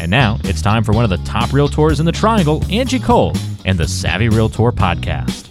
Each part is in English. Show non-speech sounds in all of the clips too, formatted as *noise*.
And now it's time for one of the top realtors in the triangle, Angie Cole, and the Savvy Realtor podcast.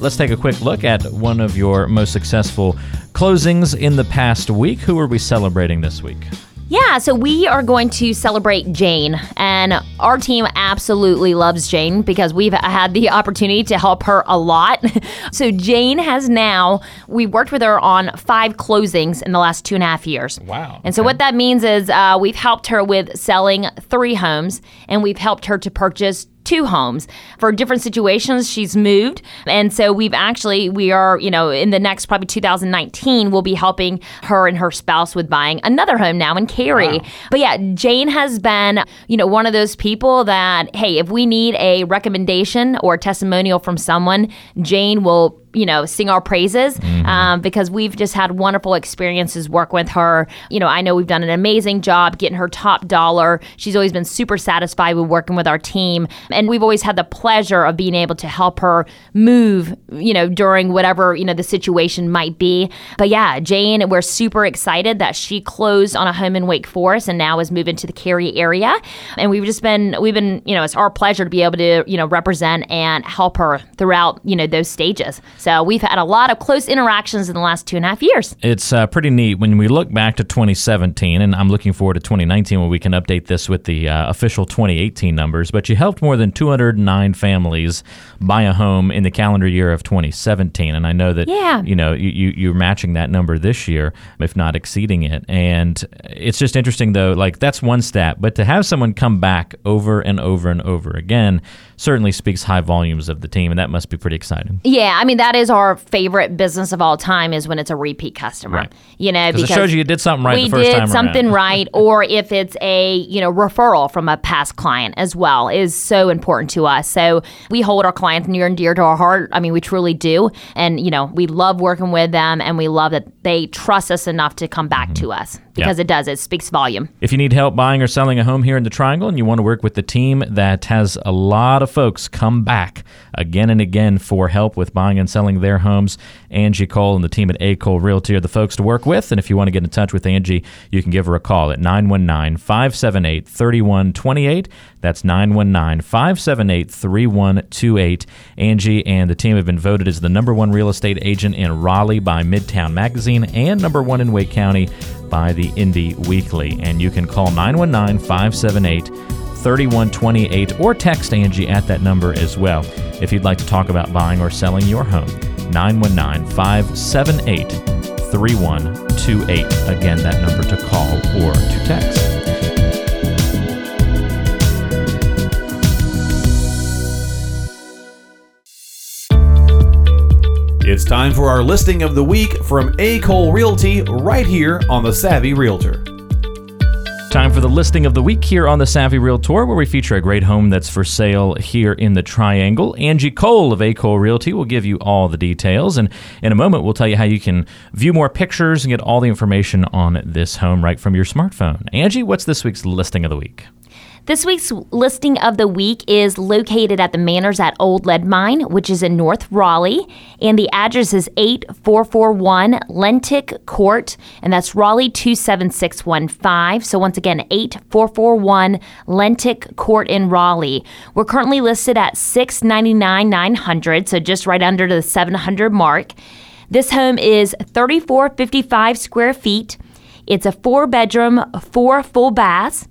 Let's take a quick look at one of your most successful closings in the past week. Who are we celebrating this week? Yeah, so we are going to celebrate Jane, and our team absolutely loves Jane because we've had the opportunity to help her a lot. *laughs* so, Jane has now, we worked with her on five closings in the last two and a half years. Wow, And so, okay. what that means is uh, we've helped her with selling three homes, and we've helped her to purchase two homes. For different situations she's moved. And so we've actually we are you know in the next probably 2019 we'll be helping her and her spouse with buying another home now in Cary. But yeah Jane has been you know one of those people that hey if we need a recommendation or testimonial from someone Jane will you know, sing our praises um, because we've just had wonderful experiences work with her. You know, I know we've done an amazing job getting her top dollar. She's always been super satisfied with working with our team. And we've always had the pleasure of being able to help her move, you know, during whatever, you know, the situation might be. But yeah, Jane, we're super excited that she closed on a home in Wake Forest and now is moving to the Cary area. And we've just been, we've been, you know, it's our pleasure to be able to, you know, represent and help her throughout, you know, those stages. So we've had a lot of close interactions in the last two and a half years. It's uh, pretty neat when we look back to 2017, and I'm looking forward to 2019 when we can update this with the uh, official 2018 numbers. But you helped more than 209 families buy a home in the calendar year of 2017, and I know that Yeah. you know you, you you're matching that number this year, if not exceeding it. And it's just interesting though, like that's one stat, but to have someone come back over and over and over again certainly speaks high volumes of the team, and that must be pretty exciting. Yeah, I mean that is our favorite business of all time is when it's a repeat customer. Right. You know, Because it shows you you did something right we the first did time around. something right, *laughs* or if it's a you know referral from a past client as well is so important to us. So we hold our clients near and dear to our heart. I mean, we truly do, and you know we love working with them, and we love that they trust us enough to come back mm-hmm. to us because Yeah. it does. It speaks volume. If you need help buying or selling a home here in the Triangle and you want to work with the team that has a lot of folks come back again and again for help with buying and selling their homes, Angie Cole and the team at A. Cole Realty are the folks to work with. And if you want to get in touch with Angie, you can give her a call at 919 578 3128. That's 919 578 3128. Angie and the team have been voted as the number one real estate agent in Raleigh by Midtown Magazine and number one in Wake County by the Indy Weekly. And you can call 919 578 3128 or text Angie at that number as well if you'd like to talk about buying or selling your home. 919 578 3128. Again, that number to call or to text. It's time for our listing of the week from A. Cole Realty right here on the Savvy Realtor. Time for the listing of the week here on the Savvy Realtor, where we feature a great home that's for sale here in the Triangle. Angie Cole of A. Cole Realty will give you all the details, and in a moment, we'll tell you how you can view more pictures and get all the information on this home right from your smartphone. Angie, what's this week's listing of the week? This week's listing of the week is located at the Manors at Old Lead Mine, which is in North Raleigh, and the address is 8441 Lentic Court, and that's Raleigh 27615. So once again, 8441 Lentic Court in Raleigh. We're currently listed at 699 900, so just right under the 700 mark. This home is 3455 square feet. It's a four bedroom, four full baths.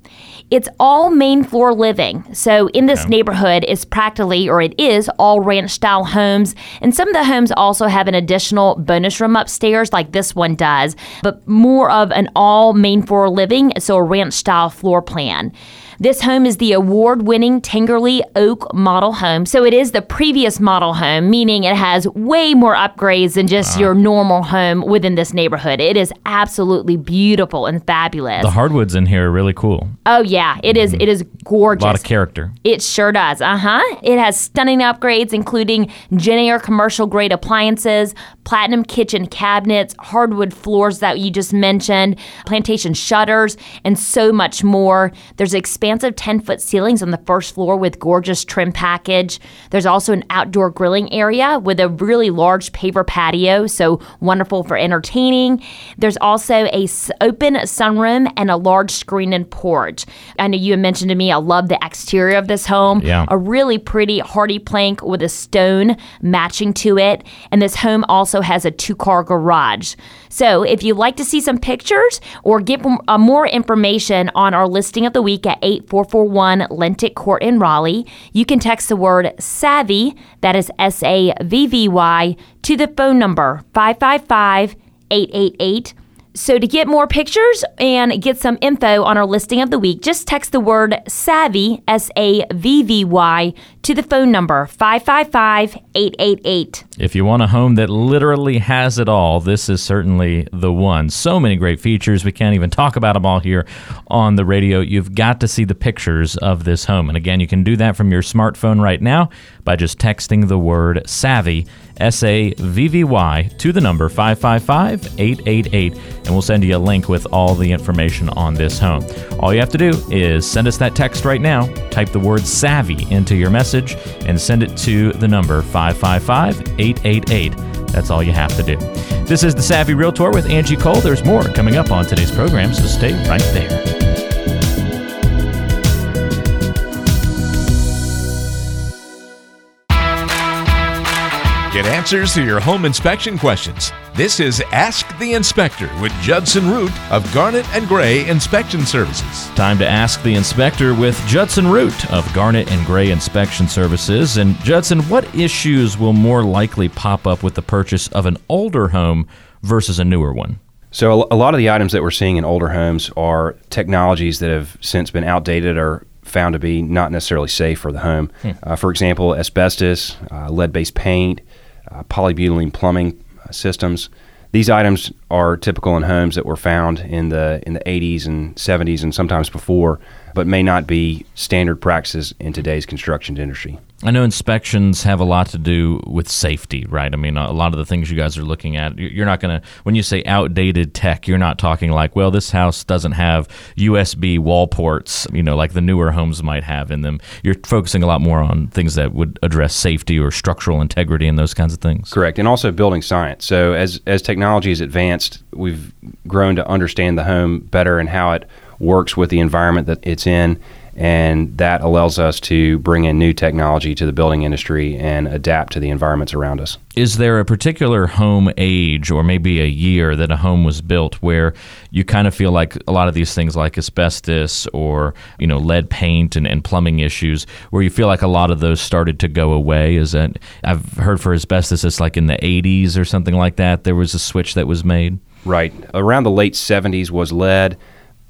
It's all main floor living. So in this neighborhood, it's practically, or it is, all ranch style homes. And some of the homes also have an additional bonus room upstairs, like this one does, but more of an all main floor living, so a ranch style floor plan. This home is the award winning Tangerley Oak model home. So it is the previous model home, meaning it has way more upgrades than just your normal home within this neighborhood. It is absolutely beautiful and fabulous. The hardwoods in here are really cool. oh yeah, it is. It is gorgeous. A lot of character. It sure does. Uh huh. It has stunning upgrades, including Jenn-Air commercial grade appliances, platinum kitchen cabinets, hardwood floors that you just mentioned, plantation shutters, and so much more. There's expansive 10 foot ceilings on the first floor with gorgeous trim package. There's also an outdoor grilling area with a really large paver patio, so wonderful for entertaining. There's also a open sunroom and a large screen and porch. I know you had mentioned to me, I love the exterior of this home. Yeah. A really pretty HardiePlank with a stone matching to it. And this home also has a two car garage. So if you'd like to see some pictures or get uh, more information on our listing of the week at 8441 Lentic Court in Raleigh, you can text the word SAVVY, that is S A V V Y, to the phone number 555 888 so to get more pictures and get some info on our listing of the week, just text the word SAVVY, S A V V Y, to the phone number 555-888. If you want a home that literally has it all, this is certainly the one. So many great features. We can't even talk about them all here on the radio. You've got to see the pictures of this home. And again, you can do that from your smartphone right now by just texting the word SAVVY, S A V V Y, to the number 555 888, and we'll send you a link with all the information on this home. All you have to do is send us that text right now, type the word SAVVY into your message, and send it to the number 555 888. That's all you have to do. This is the Savvy Realtor with Angie Cole. There's more coming up on today's program, so stay right there. Answers to your home inspection questions. This is Ask the Inspector with Judson Root of Garnet and Gray Inspection Services. Time to ask the inspector with Judson Root of Garnet and Gray Inspection Services. And Judson, what issues will more likely pop up with the purchase of an older home versus a newer one? So a a lot of the items that we're seeing in older homes are technologies that have since been outdated or found to be not necessarily safe for the home. Uh, for example, asbestos, uh, lead-based paint, uh, polybutylene plumbing systems. These items are typical in homes that were found in the in the 80s and 70s and sometimes before, but may not be standard practices in today's construction industry. I know inspections have a lot to do with safety, right? I mean, a lot of the things you guys are looking at, you- you're not going to, when you say outdated tech, you're not talking like, well, this house doesn't have USB wall ports, you know, like the newer homes might have in them. You're focusing a lot more on things that would address safety or structural integrity and those kinds of things. Correct, and also building science. So as as technology has advanced, we've grown to understand the home better and how it works with the environment that it's in, and that allows us to bring in new technology to the building industry and adapt to the environments around us. Is there a particular home age or maybe a year that a home was built where you kind of feel like a lot of these things like asbestos or, you know, lead paint and, and plumbing issues where you feel like a lot of those started to go away? Is that I've heard for asbestos it's like in the 80s or something like that there was a switch that was made. Right. Around the late 70s was lead.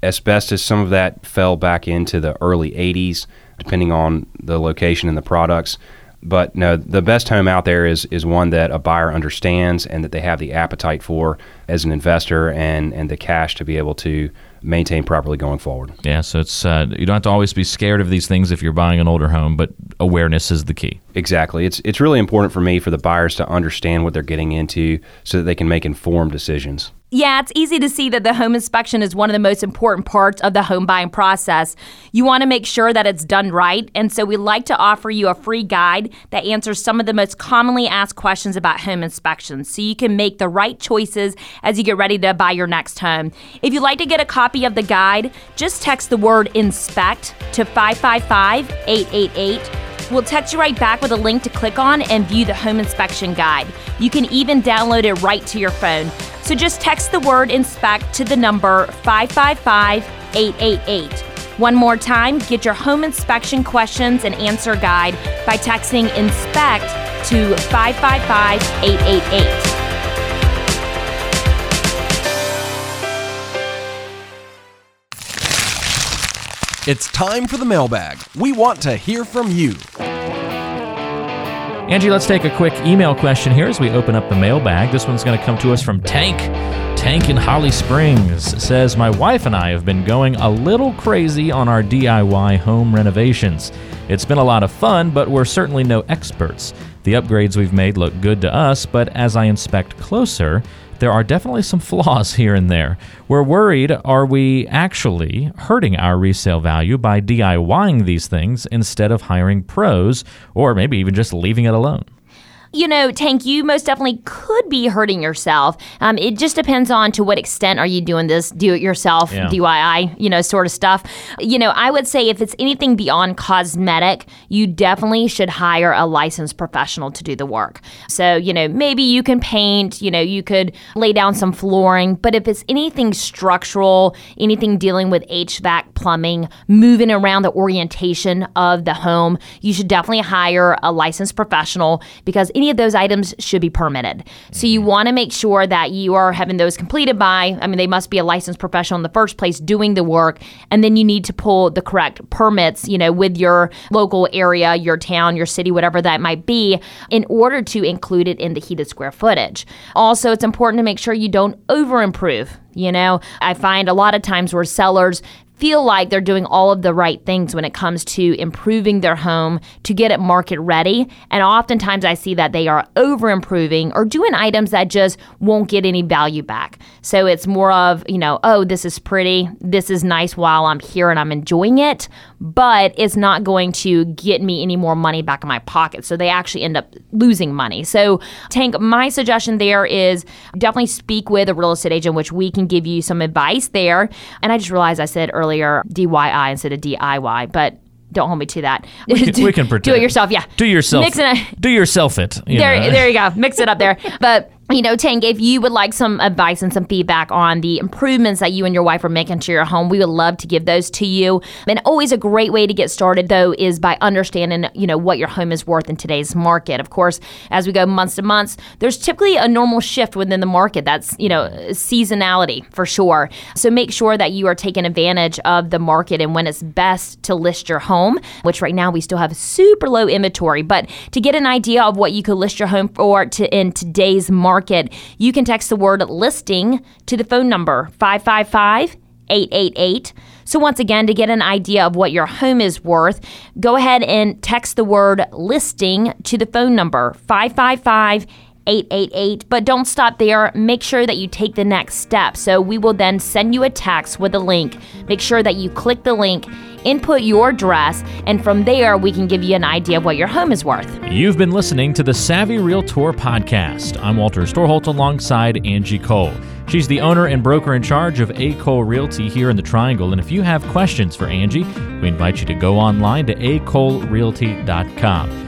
Asbestos, some of that fell back into the early 80s, depending on the location and the products. But no, the best home out there is, is one that a buyer understands and that they have the appetite for as an investor and, and the cash to be able to maintain properly going forward. Yeah, so it's uh, you don't have to always be scared of these things if you're buying an older home, but awareness is the key. Exactly. It's, it's really important for me for the buyers to understand what they're getting into so that they can make informed decisions. Yeah, it's easy to see that the home inspection is one of the most important parts of the home buying process. You want to make sure that it's done right, and so we like to offer you a free guide that answers some of the most commonly asked questions about home inspections so you can make the right choices as you get ready to buy your next home. If you'd like to get a copy of the guide, just text the word inspect to 555 888. We'll text you right back with a link to click on and view the home inspection guide. You can even download it right to your phone. So just text the word inspect to the number 555 888. One more time, get your home inspection questions and answer guide by texting inspect to 555 888. It's time for the mailbag. We want to hear from you. Angie, let's take a quick email question here as we open up the mailbag. This one's going to come to us from Tank. Tank in Holly Springs says, My wife and I have been going a little crazy on our DIY home renovations. It's been a lot of fun, but we're certainly no experts. The upgrades we've made look good to us, but as I inspect closer, there are definitely some *laughs* flaws here and there. We're worried are we actually hurting our resale value by DIYing these things instead of hiring pros or maybe even just leaving it alone? You know, Tank, you most definitely could be hurting yourself. Um, it just depends on to what extent are you doing this do-it-yourself, Yeah. DIY, you know, sort of stuff. You know, I would say if it's anything beyond cosmetic, you definitely should hire a licensed professional to do the work. So, you know, maybe you can paint, you know, you could lay down some flooring, but if it's anything structural, anything dealing with HVAC, plumbing, moving around the orientation of the home, you should definitely hire a licensed professional because any of those items should be permitted. So you mm-hmm. want to make sure that you are having those completed by, I mean, they must be a licensed professional in the first place doing the work, and then you need to pull the correct permits, you know, with your local area, your town, your city, whatever that might be, in order to include it in the heated square footage. Also, it's important to make sure you don't over improve. You know, I find a lot of times where sellers feel like they're doing all of the right things when it comes to improving their home to get it market ready. And oftentimes I see that they are over improving or doing items that just won't get any value back. So it's more of, you know, oh, this is pretty, this is nice while I'm here and I'm enjoying it, but it's not going to get me any more money back in my pocket. So they actually end up losing money. So, Tank, my suggestion there is definitely speak with a real estate agent, which we can give you some advice there. And I just realized I said earlier DYI instead of DIY, but don't hold me to that. We can, we can *laughs* Do it yourself, yeah. Do yourself. Mix it. Do yourself it. you There, know. there you go. Mix it up there. *laughs* But you know, Tank, if you would like some advice and some feedback on the improvements that you and your wife are making to your home, we would love to give those to you. And always a great way to get started, though, is by understanding, you know, what your home is worth in today's market. Of course, as we go months to months, there's typically a normal shift within the market. That's, you know, seasonality for sure. So make sure that you are taking advantage of the market and when it's best to list your home, which right now we still have super low inventory. But to get an idea of what you could list your home for to in today's market, you can text the word listing to the phone number 555 888. So, once again, to get an idea of what your home is worth, go ahead and text the word listing to the phone number 555 888. But don't stop there. Make sure that you take the next step. So, we will then send you a text with a link. Make sure that you click the link, input your address, and from there, we can give you an idea of what your home is worth. You've been listening to the Savvy Realtor podcast. I'm Walter Storholt alongside Angie Cole. She's the owner and broker in charge of A. Cole Realty here in the Triangle. And if you have questions for Angie, we invite you to go online to acolerealty.com.